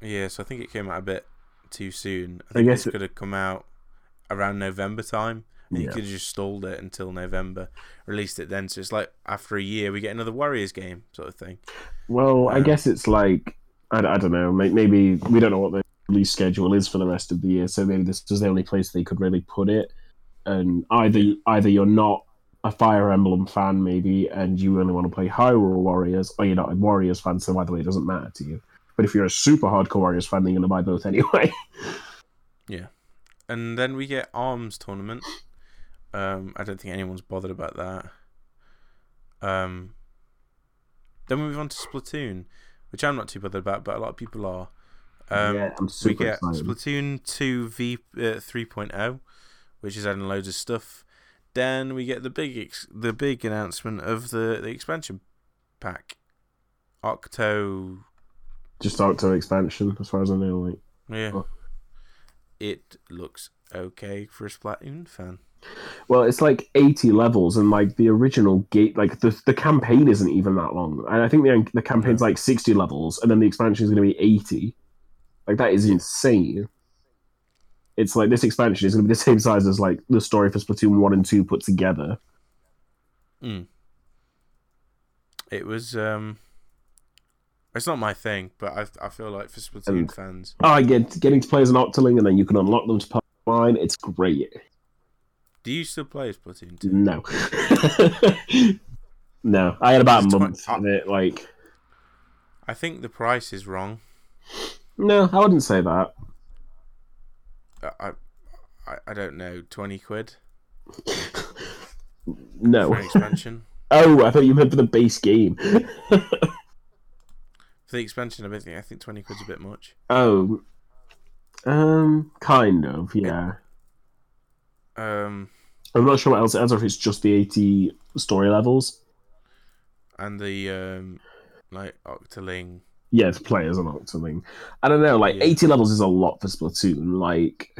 Yeah, so I think it came out a bit too soon. I I think guess it- could have come out around November time. And You Yeah. could have just stalled it until November, released it then. So it's like after a year, we get another Warriors game sort of thing. Well, I Um, guess it's like I, I don't know. Maybe we don't know what the release schedule is for the rest of the year, so maybe this was the only place they could really put it. And either either you're not a Fire Emblem fan, maybe, and you only want to play Hyrule Warriors, or you're not a Warriors fan, so either way, it doesn't matter to you. But if you're a super hardcore Warriors fan, then you're gonna buy both anyway. (laughs) Yeah. And then we get Arms tournament. Um, I don't think anyone's bothered about that. Um, then we move on to Splatoon, which I'm not too bothered about, but a lot of people are. Um, yeah, I'm super we get excited. Splatoon 2 V uh, 3.0, which is adding loads of stuff. Then we get the big ex- the big announcement of the, the expansion pack, Octo. Just Octo expansion, as far as I know. Like, Yeah, Oh. it looks okay for a Splatoon fan. well, it's like 80 levels, and like the original gate, like the the campaign isn't even that long. And I think the the campaign's like 60 levels, and then the expansion is going to be 80. Like that is insane. It's like this expansion is going to be the (laughs) same size as like the story for Splatoon one and two put together. Mm. It was um it's not my thing, but I I feel like for Splatoon And- fans, Oh, I get getting to play as an Octoling, and then you can unlock them to online. It's great. do you still play as Splatoon 2? No, (laughs) no. I had about a It's twen- month of it. Like, I think the price is wrong. no, I wouldn't say that. Uh, I I, I don't know, 20 quid (laughs) No. expansion. (laughs) Oh, I thought you meant for the base game. For the expansion, I think I think 20 quid's a bit much. oh, um, kind of, yeah. Um I'm not sure what else it has, or if it's just the 80 story levels. And the um, like Octoling. Yeah, the players on Octoling. I don't know, like Yeah. 80 levels is a lot for Splatoon. Like,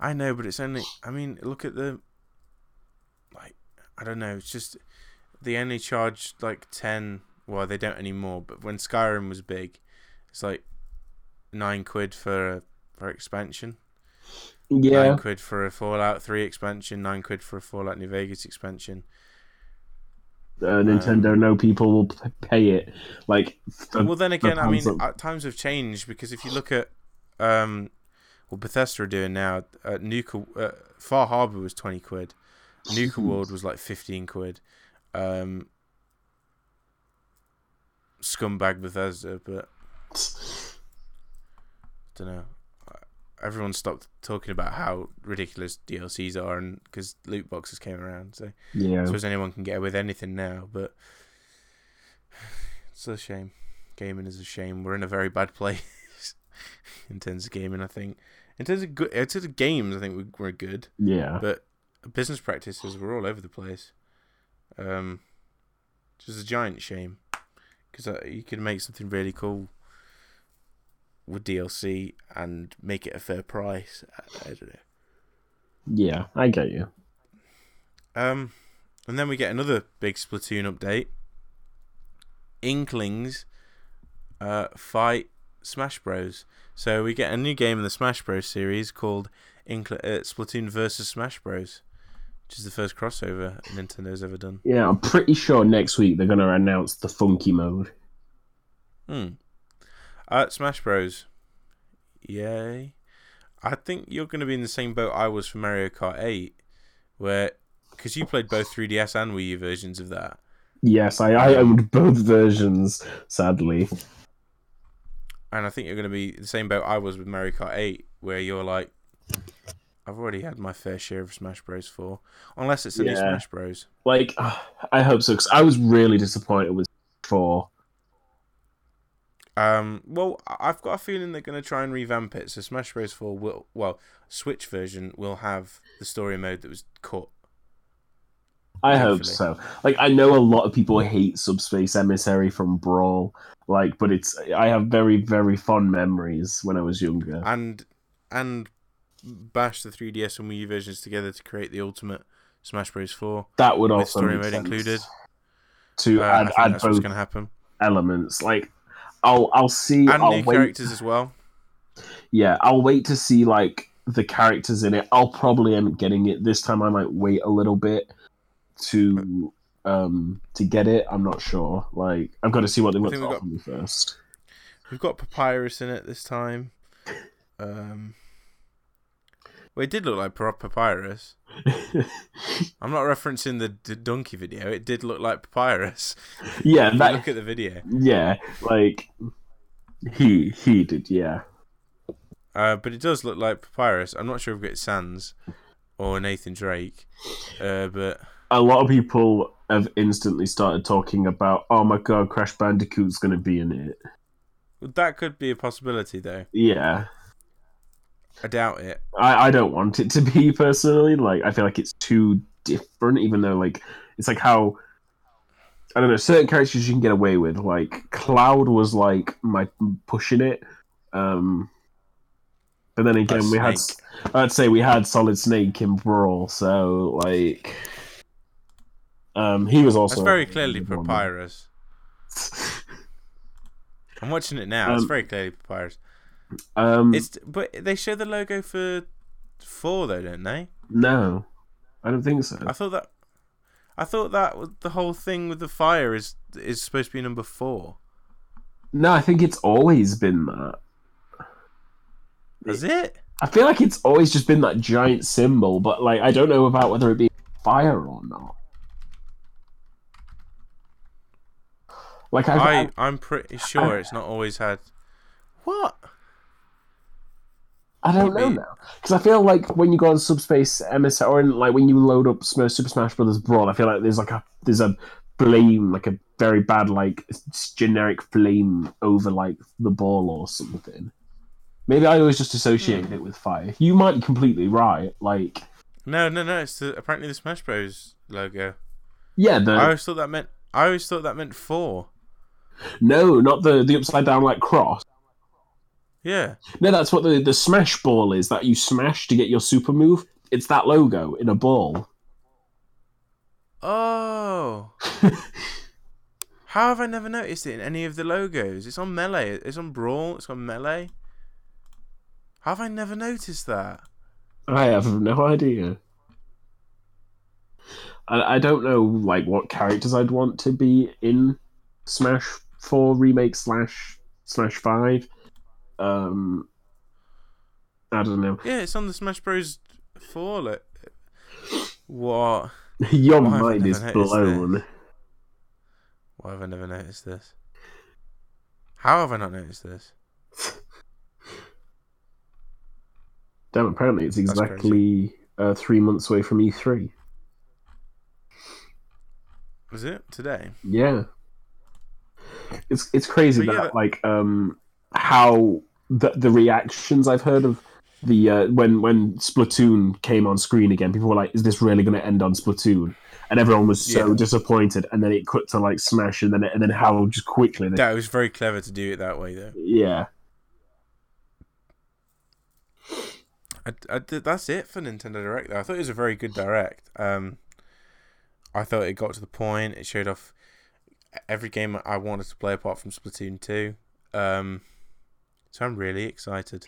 I know, but it's only. I mean, look at the. Like, I don't know. It's just they only charge like ten. Well, they don't anymore. But when Skyrim was big, it's like nine quid for for expansion. yeah, Nine quid for a Fallout Three expansion. Nine quid for a Fallout New Vegas expansion. uh, Nintendo Um, know people will pay it. Like, for- well, then again, I mean, console. uh, times have changed because if you look at um, what Bethesda are doing now, uh, Nuka uh, Far Harbor was twenty quid. Nuka (laughs) World was like fifteen quid. Um, scumbag Bethesda, but I don't know. Everyone stopped talking about how ridiculous DLCs are, and because loot boxes came around, so yeah. I suppose anyone can get away with anything now, but it's a shame. Gaming is a shame. We're in a very bad place (laughs) in terms of gaming. I think in terms of good, in terms of games, I think we- we're good, yeah. but business practices we're all over the place. Um, just a giant shame because uh, you could make something really cool with DLC and make it a fair price. I, I don't know. Yeah, I get you. Um, and then we get another big Splatoon update. Inklings, uh, fight Smash Bros. So we get a new game in the Smash Bros. series called Inkl- uh, Splatoon versus Smash Bros. Which is the first crossover Nintendo's ever done. Yeah, I'm pretty sure next week they're going to announce the funky mode. Hmm. Uh, Smash Bros. Yay. I think you're going to be in the same boat I was for Mario Kart 8, where because you played both 3DS and Wii U versions of that. Yes, I, I owned both versions, sadly. And I think you're going to be the same boat I was with Mario Kart 8, where you're like, I've already had my fair share of Smash Bros. 4. Unless it's a new Smash Bros. Like, I hope so, because I was really disappointed with 4. Um, well, I've got a feeling they're going to try and revamp it. So Smash Bros. 4 will, well, Switch version will have the story mode that was cut. I hope so. Like, I know a lot of people hate Subspace Emissary from Brawl, like, but it's I have very very fond memories when I was younger. And, and bash the 3DS and Wii U versions together to create the ultimate Smash Bros. 4 That would also story mode included. to I add add that's what's both going to happen. elements. Like, I'll I'll see. And I'll new wait. characters as well. Yeah, I'll wait to see like the characters in it. I'll probably end up getting it this time. I might wait a little bit to um to get it. I'm not sure. Like I've got to see what they've got to offer me first. We've got Papyrus in it this time. Um, well, it did look like Papyrus. (laughs) I'm not referencing the, the donkey video. It did look like Papyrus. yeah, that look at the video. yeah, like he he did. Yeah, Uh, but it does look like Papyrus. I'm not sure if it's Sans or Nathan Drake. Uh, but a lot of people have instantly started talking about. Oh my god, Crash Bandicoot's going to be in it. that could be a possibility, though. Yeah, I doubt it. I, I don't want it to be (laughs) personally. Like I feel like it's too different, even though like it's like how I don't know certain characters you can get away with. Like Cloud was like my pushing it, um, but then again That's we had Snake. I'd say we had Solid Snake in Brawl, so like um he was also That's very clearly. Papyrus. (laughs) I'm watching it now. it's Um, very clearly Papyrus. Um It's but they show the logo for four though, don't they? no, I don't think so. I thought that I thought that the whole thing with the fire is is supposed to be number four. No, I think it's always been that. Is it? I feel like it's always just been that giant symbol, but like I don't know about whether it be fire or not. Like I've, I I've- I'm pretty sure it's not always had. What? I don't know now because I feel like when you go on Subspace Emissary or in, like when you load up Super Smash Brothers Brawl, I feel like there's like a there's a flame, like a very bad like generic flame over like the ball or something. Maybe I always just associated Hmm. it with fire. You might be completely right. Like No, no, no. It's the, apparently the Smash Bros logo. Yeah, the I always thought that meant. I always thought that meant four. no, not the the upside down like cross. Yeah. No, that's what the the smash ball is that you smash to get your super move. It's that logo in a ball. Oh. (laughs) How have I never noticed it in any of the logos? It's on Melee. It's on Brawl. It's on Melee. How have I never noticed that? I have no idea. I, I don't know like what characters I'd want to be in Smash Four remake slash Smash Five. Um, I don't know. Yeah, it's on the Smash Bros. Four. Like, what? (laughs) Your Why mind is blown. Why have I never noticed this? How have I not noticed this? (laughs) Damn, apparently it's exactly uh, three months away from E3. Was it today? Yeah. It's it's crazy But that yeah, like um how the the reactions I've heard of the uh, when when Splatoon came on screen again, people were like, "Is this really going to end on Splatoon?" And everyone was so Yeah. disappointed. And then it cut to like Smash, and then and then how just quickly, they, That was very clever to do it that way, though. yeah, I, I did, that's it for Nintendo Direct. Though. I thought it was a very good Direct. Um, I thought it got to the point. It showed off every game I wanted to play apart from Splatoon two. Um, so I'm really excited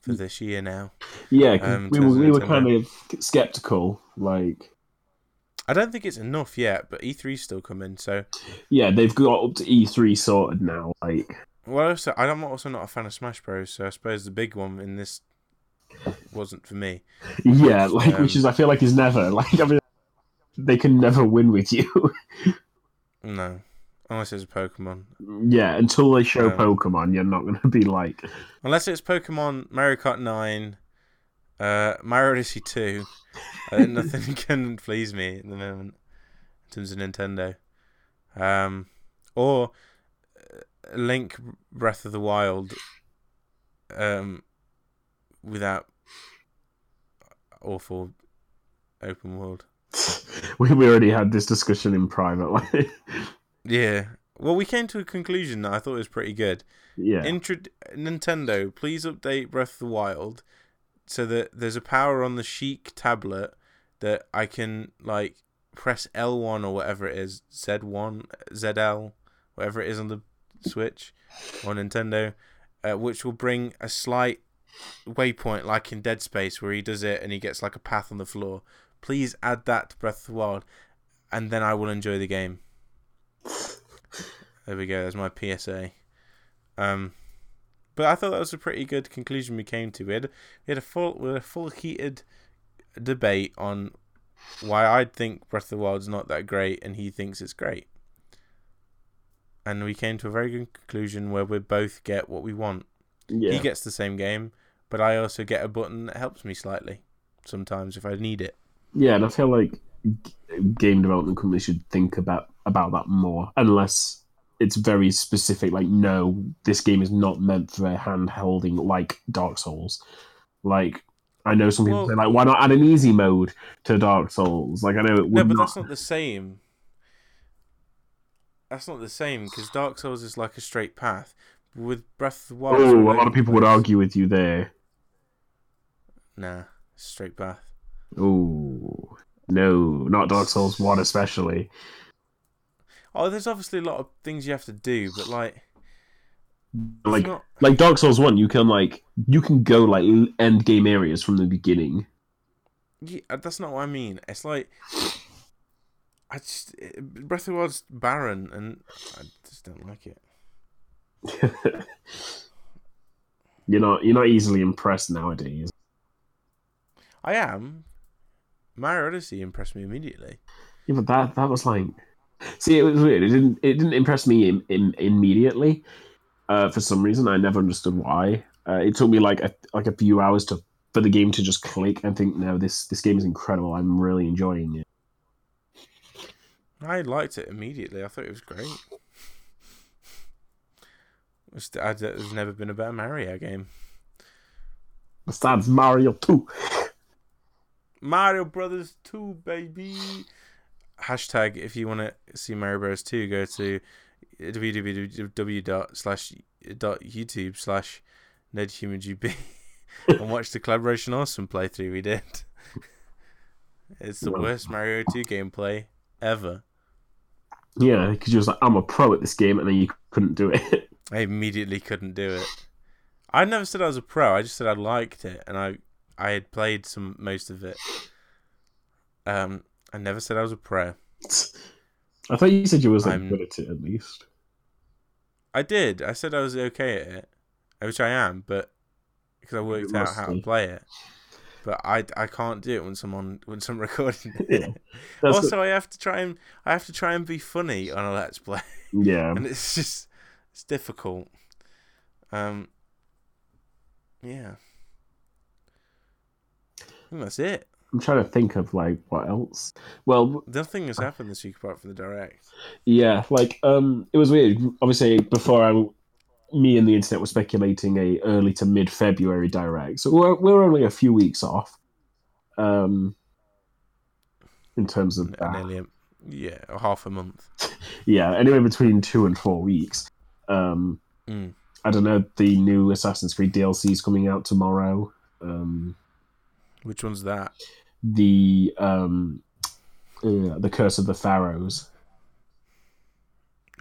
for this year now. Yeah, Um, we were we were kind of skeptical, like. I don't think it's enough yet, but E3's still coming. So, Yeah, they've got up to E3 sorted now. Like, well, also, I'm also not a fan of Smash Bros. So I suppose the big one in this wasn't for me. yeah, (laughs) like which Um, is I feel like is never (laughs) like I mean they can never win with you. (laughs) No, unless it's a Pokemon. yeah, until they show Um, Pokemon, you're not going to be like, Unless it's Pokemon Mario Kart 9, uh, Mario Odyssey 2. Uh, (laughs) nothing can please me at the moment in terms of Nintendo. Um, or uh, Link Breath of the Wild um, without awful open world. (laughs) we, we already had this discussion in private. Like, Yeah. Well, we came to a conclusion that I thought was pretty good. yeah, Intro- Nintendo, please update Breath of the Wild so that there's a power on the Chic tablet that I can like press L1 or whatever it is, Z1, ZL, whatever it is on the Switch or Nintendo, uh, which will bring a slight waypoint like in Dead Space where he does it and he gets like a path on the floor. Please add that to Breath of the Wild and then I will enjoy the game. There we go. That's my PSA. Um, but I thought that was a pretty good conclusion we came to. We had we had a full we had a full heated debate on why I think Breath of the Wild's not that great and he thinks it's great. And we came to a very good conclusion where we both get what we want. yeah, He gets the same game, but I also get a button that helps me slightly sometimes if I need it. yeah. And I feel like g- game development companies should think about about that more, unless it's very specific. Like, no, this game is not meant for a hand holding like Dark Souls. Like, I know some people Well- say like, why not add an easy mode to Dark Souls? Like, I know it would No, but not. that's not the same. That's not the same because Dark Souls is like a straight path. With Breath of the Wild, Oh, a lot of people would argue with you there. Nah, straight path. Oh no, not Dark Souls One especially. Oh, there's obviously a lot of things you have to do, but like, Like not. like Dark Souls One, you can like you can go like end game areas from the beginning. Yeah, uh, that's not what I mean. It's like, I just Breath of the Wild's barren, and I just don't like it. (laughs) you're not you're not easily impressed nowadays. I am. Mario Odyssey impressed me immediately. Yeah, but that that was like, see, it was weird. It didn't it didn't impress me in, in, immediately. Uh, for some reason, I never understood why. Uh, it took me like a like a few hours to for the game to just click and think, no, this this game is incredible. I'm really enjoying it. I liked it immediately. I thought it was great. There's never been a better Mario game. Besides Mario Two. Mario Brothers 2, baby. Hashtag if you want to see Mario Bros 2, go to www.youtube slash nedhumangb (laughs) and watch the collaboration awesome playthrough we did. (laughs) It's the worst Mario 2 gameplay ever. Yeah, because you was like, I'm a pro at this game, and then you couldn't do it. (laughs) I immediately couldn't do it. I never said I was a pro. I just said I liked it, and I I had played some most of it. Um, I never said I was a pro. I thought you said you was like I'm- good at it at least. I did. I said I was okay at it, which I am, but because I worked out how to play it. But I, I can't do it when someone when I'm (laughs) recording Yeah. also, I have to try and I have to try and be funny on a let's play, (laughs) yeah. and it's just it's difficult. Um. Yeah. I think that's it. I'm trying to think of like what else. Well, Nothing has happened this week apart from the direct. yeah, like um, it was weird. Obviously, before I, me and the internet were speculating a early to mid February direct, so we're we're only a few weeks off. Um, in terms of that, Nearly, a, yeah, a half a month. (laughs) yeah, anywhere between two and four weeks. Um, Mm. I don't know. The new Assassin's Creed DLC is coming out tomorrow. Um, Which one's that? The um, uh, the Curse of the Pharaohs.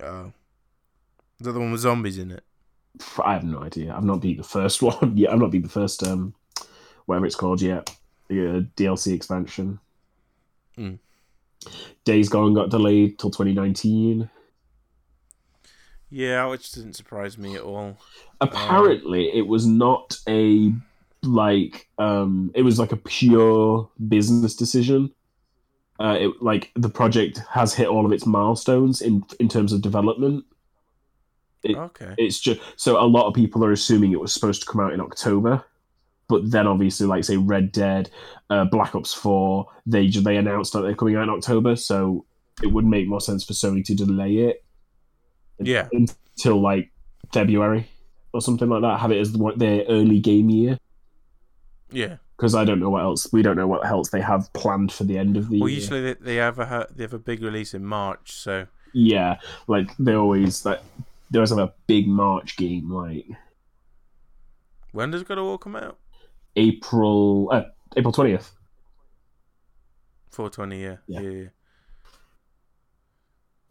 Oh, is that the one with zombies in it? I have no idea. I've not beat the first (laughs) one yet. I've not beat the first um, whatever it's called yet. The uh, DLC expansion. Mm. Days Gone got delayed till 2019. Yeah, which didn't surprise me at all. Apparently, it was not a like um, it was like a pure business decision. Uh, it like the project has hit all of its milestones in in terms of development. It- Okay. it's just so a lot of people are assuming it was supposed to come out in October, but then obviously, like say Red Dead, uh, Black Ops Four, they they announced that they're coming out in October, so it would make more sense for Sony to delay it Yeah. until like February or something like that. Have it as the, their early game year Yeah. because I don't know what else we don't know what else they have planned for the end of the Well, year. usually they, they have a they have a big release in March, so Yeah, like they always like they always have a big March game like when does God of War come out? April uh, April twentieth. Four twenty. Yeah. Yeah. Yeah.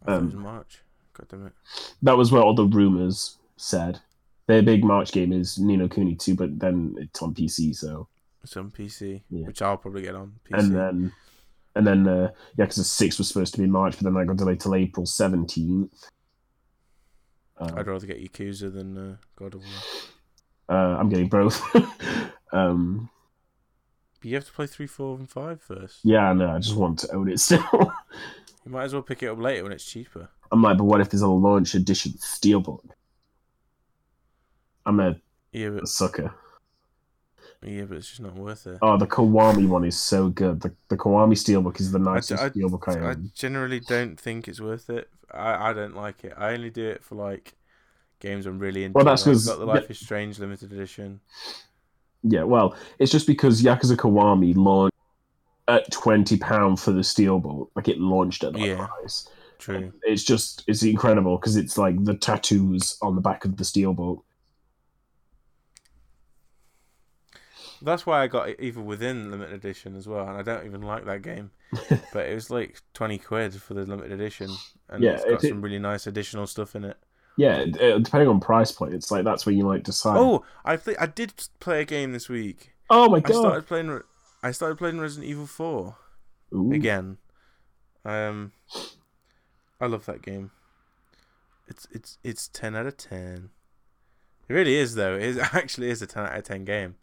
I thought it was Um, March. God damn it. that was what all the rumors said. Their big March game is Ni no Kuni 2, but then it's on PC, so It's on PC, Yeah. which I'll probably get on PC. and then and then uh, yeah, because the six was supposed to be March, but then I got delayed till April seventeenth. Uh, I'd rather get Yakuza than uh, God of War. uh, I'm getting both. (laughs) um, But you have to play three, four, and five first. yeah, no, I just want to own it still. (laughs) You might as well pick it up later when it's cheaper. I'm like, but what if there's a launch edition steelbook? I'm a Yeah, but sucker. Yeah, but it's just not worth it. Oh, the Kiwami one is so good. The the Kiwami steelbook is the nicest I- steelbook I I own. generally don't think it's worth it. I, I don't like it. I only do it for like games I'm really into. Well, that's Like, 'cause- I've the Life is Strange limited edition. Yeah, well, it's just because Yakuza Kiwami launched at twenty pound for the steelbook. Like it launched at that Yeah. price. True. It's just it's incredible because it's like the tattoos on the back of the steelbook. That's why I got it even within limited edition as well, and I don't even like that game. (laughs) but it was like twenty quid for the limited edition, and Yeah, it's got it- some really nice additional stuff in it. Yeah, uh, depending on price point, it's like that's where you like decide. Oh, I play, I did play a game this week. oh my god! I started playing. I started playing Resident Evil Four Ooh. again. Um, I love that game. It's it's it's ten out of ten. It really is though. It is, (laughs) actually is a ten out of ten game.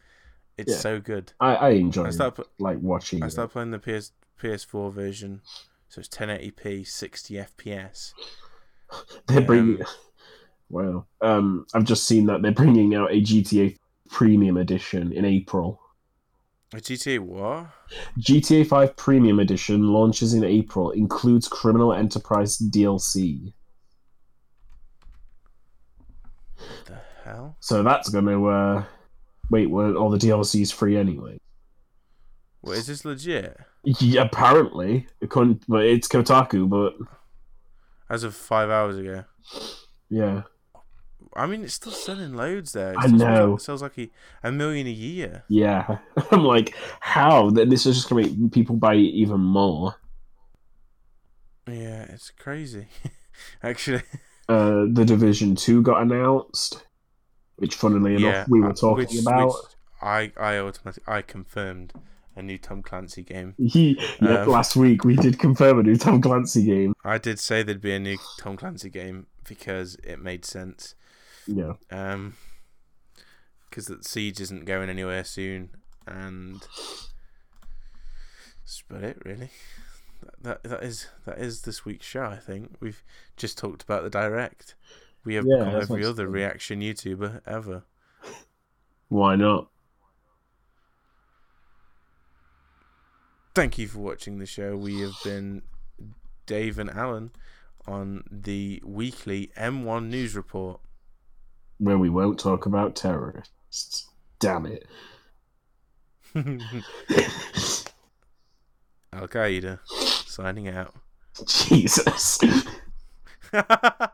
It's Yeah. so good. I, I enjoy I start, like watching. I started playing the PS PS4 version, so it's 1080p, 60 FPS. (laughs) They're bringing. um, (laughs) wow. Um, I've just seen that they're bringing out a GTA Premium Edition in April. A GTA what? GTA 5 Premium Edition launches in April, includes Criminal Enterprise DLC. The hell? So that's going to. Uh... Wait, weren't all the DLCs free anyway? What is this legit? Yeah, apparently, it couldn't, but it's Kotaku. But As of five hours ago. yeah, I mean, it's still selling loads there. It I know. like- sells like a, a million a year. yeah. (laughs) I'm like, how? This is just gonna make people buy even more. Yeah, it's crazy. (laughs) Actually, Uh, the Division Two got announced, which, funnily enough, yeah, we were uh, talking which- about. which I I automatically I confirmed a new Tom Clancy game. He, (laughs) yeah, Um, last week we did confirm a new Tom Clancy game. I did say there'd be a new Tom Clancy game because it made sense. Yeah, Um, because the siege isn't going anywhere soon, and that's about it really. That, that that is that is this week's show. I think we've just talked about the direct. We have Yeah, become every other good. reaction YouTuber ever. why not? Thank you for watching the show. We have been Dave and Alan on the weekly M1 news report. Where we won't talk about terrorists. Damn it. (laughs) (laughs) Al Qaeda signing out. Jesus. (laughs)